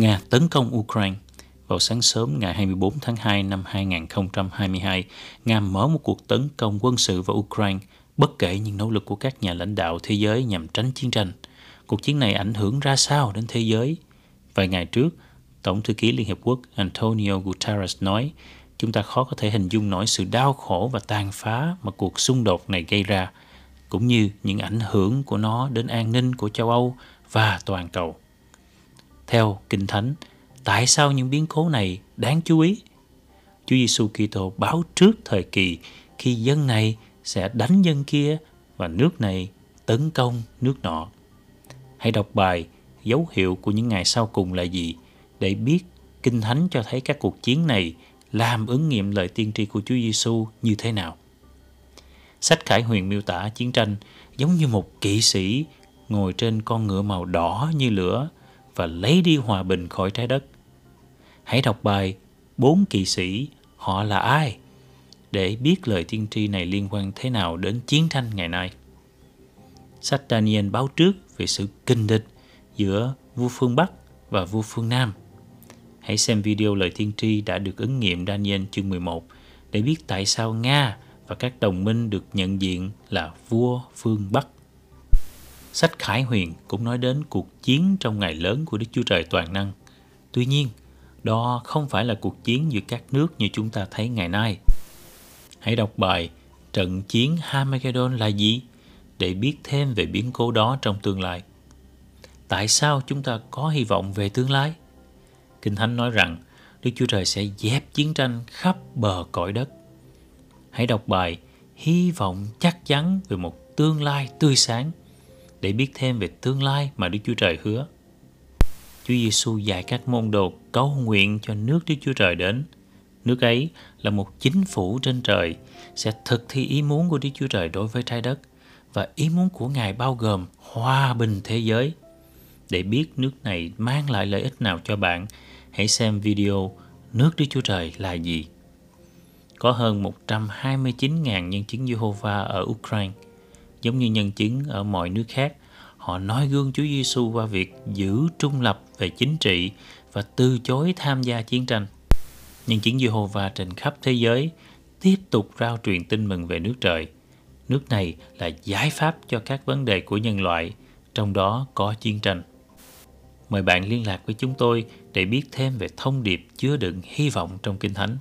Nga tấn công Ukraine. Vào sáng sớm ngày 24 tháng 2 năm 2022, Nga mở một cuộc tấn công quân sự vào Ukraine bất kể những nỗ lực của các nhà lãnh đạo thế giới nhằm tránh chiến tranh. Cuộc chiến này ảnh hưởng ra sao đến thế giới? Vài ngày trước, Tổng thư ký Liên Hiệp Quốc Antonio Guterres nói chúng ta khó có thể hình dung nổi sự đau khổ và tàn phá mà cuộc xung đột này gây ra, cũng như những ảnh hưởng của nó đến an ninh của châu Âu và toàn cầu. Theo Kinh Thánh, tại sao những biến cố này đáng chú ý? Chúa Giêsu Kitô báo trước thời kỳ khi dân này sẽ đánh dân kia và nước này tấn công nước nọ. Hãy đọc bài Dấu hiệu của những ngày sau cùng là gì để biết Kinh Thánh cho thấy các cuộc chiến này làm ứng nghiệm lời tiên tri của Chúa Giêsu như thế nào. Sách Khải Huyền miêu tả chiến tranh giống như một kỵ sĩ ngồi trên con ngựa màu đỏ như lửa và lấy đi hòa bình khỏi trái đất. Hãy đọc bài Bốn kỵ sĩ, họ là ai? Để biết lời tiên tri này liên quan thế nào đến chiến tranh ngày nay. Sách Daniel báo trước về sự kinh địch giữa vua phương Bắc và vua phương Nam. Hãy xem video lời tiên tri đã được ứng nghiệm Daniel chương 11 để biết tại sao Nga và các đồng minh được nhận diện là vua phương Bắc. Sách Khải Huyền cũng nói đến cuộc chiến trong ngày lớn của Đức Chúa Trời toàn năng. Tuy nhiên, đó không phải là cuộc chiến giữa các nước như chúng ta thấy ngày nay. Hãy đọc bài Trận chiến Hamagedon là gì để biết thêm về biến cố đó trong tương lai. Tại sao chúng ta có hy vọng về tương lai? Kinh Thánh nói rằng Đức Chúa Trời sẽ dẹp chiến tranh khắp bờ cõi đất. Hãy đọc bài Hy vọng chắc chắn về một tương lai tươi sáng để biết thêm về tương lai mà Đức Chúa Trời hứa. Chúa Giêsu dạy các môn đồ cầu nguyện cho nước Đức Chúa Trời đến. Nước ấy là một chính phủ trên trời sẽ thực thi ý muốn của Đức Chúa Trời đối với trái đất và ý muốn của Ngài bao gồm hòa bình thế giới. Để biết nước này mang lại lợi ích nào cho bạn, hãy xem video Nước Đức Chúa Trời là gì. Có hơn 129.000 nhân chứng Jehovah ở Ukraine – giống như nhân chứng ở mọi nước khác họ nói gương Chúa Giêsu qua việc giữ trung lập về chính trị và từ chối tham gia chiến tranh. Nhân chứng Jehovah trên khắp thế giới tiếp tục rao truyền tin mừng về nước trời. Nước này là giải pháp cho các vấn đề của nhân loại, trong đó có chiến tranh. Mời bạn liên lạc với chúng tôi để biết thêm về thông điệp chứa đựng hy vọng trong Kinh Thánh.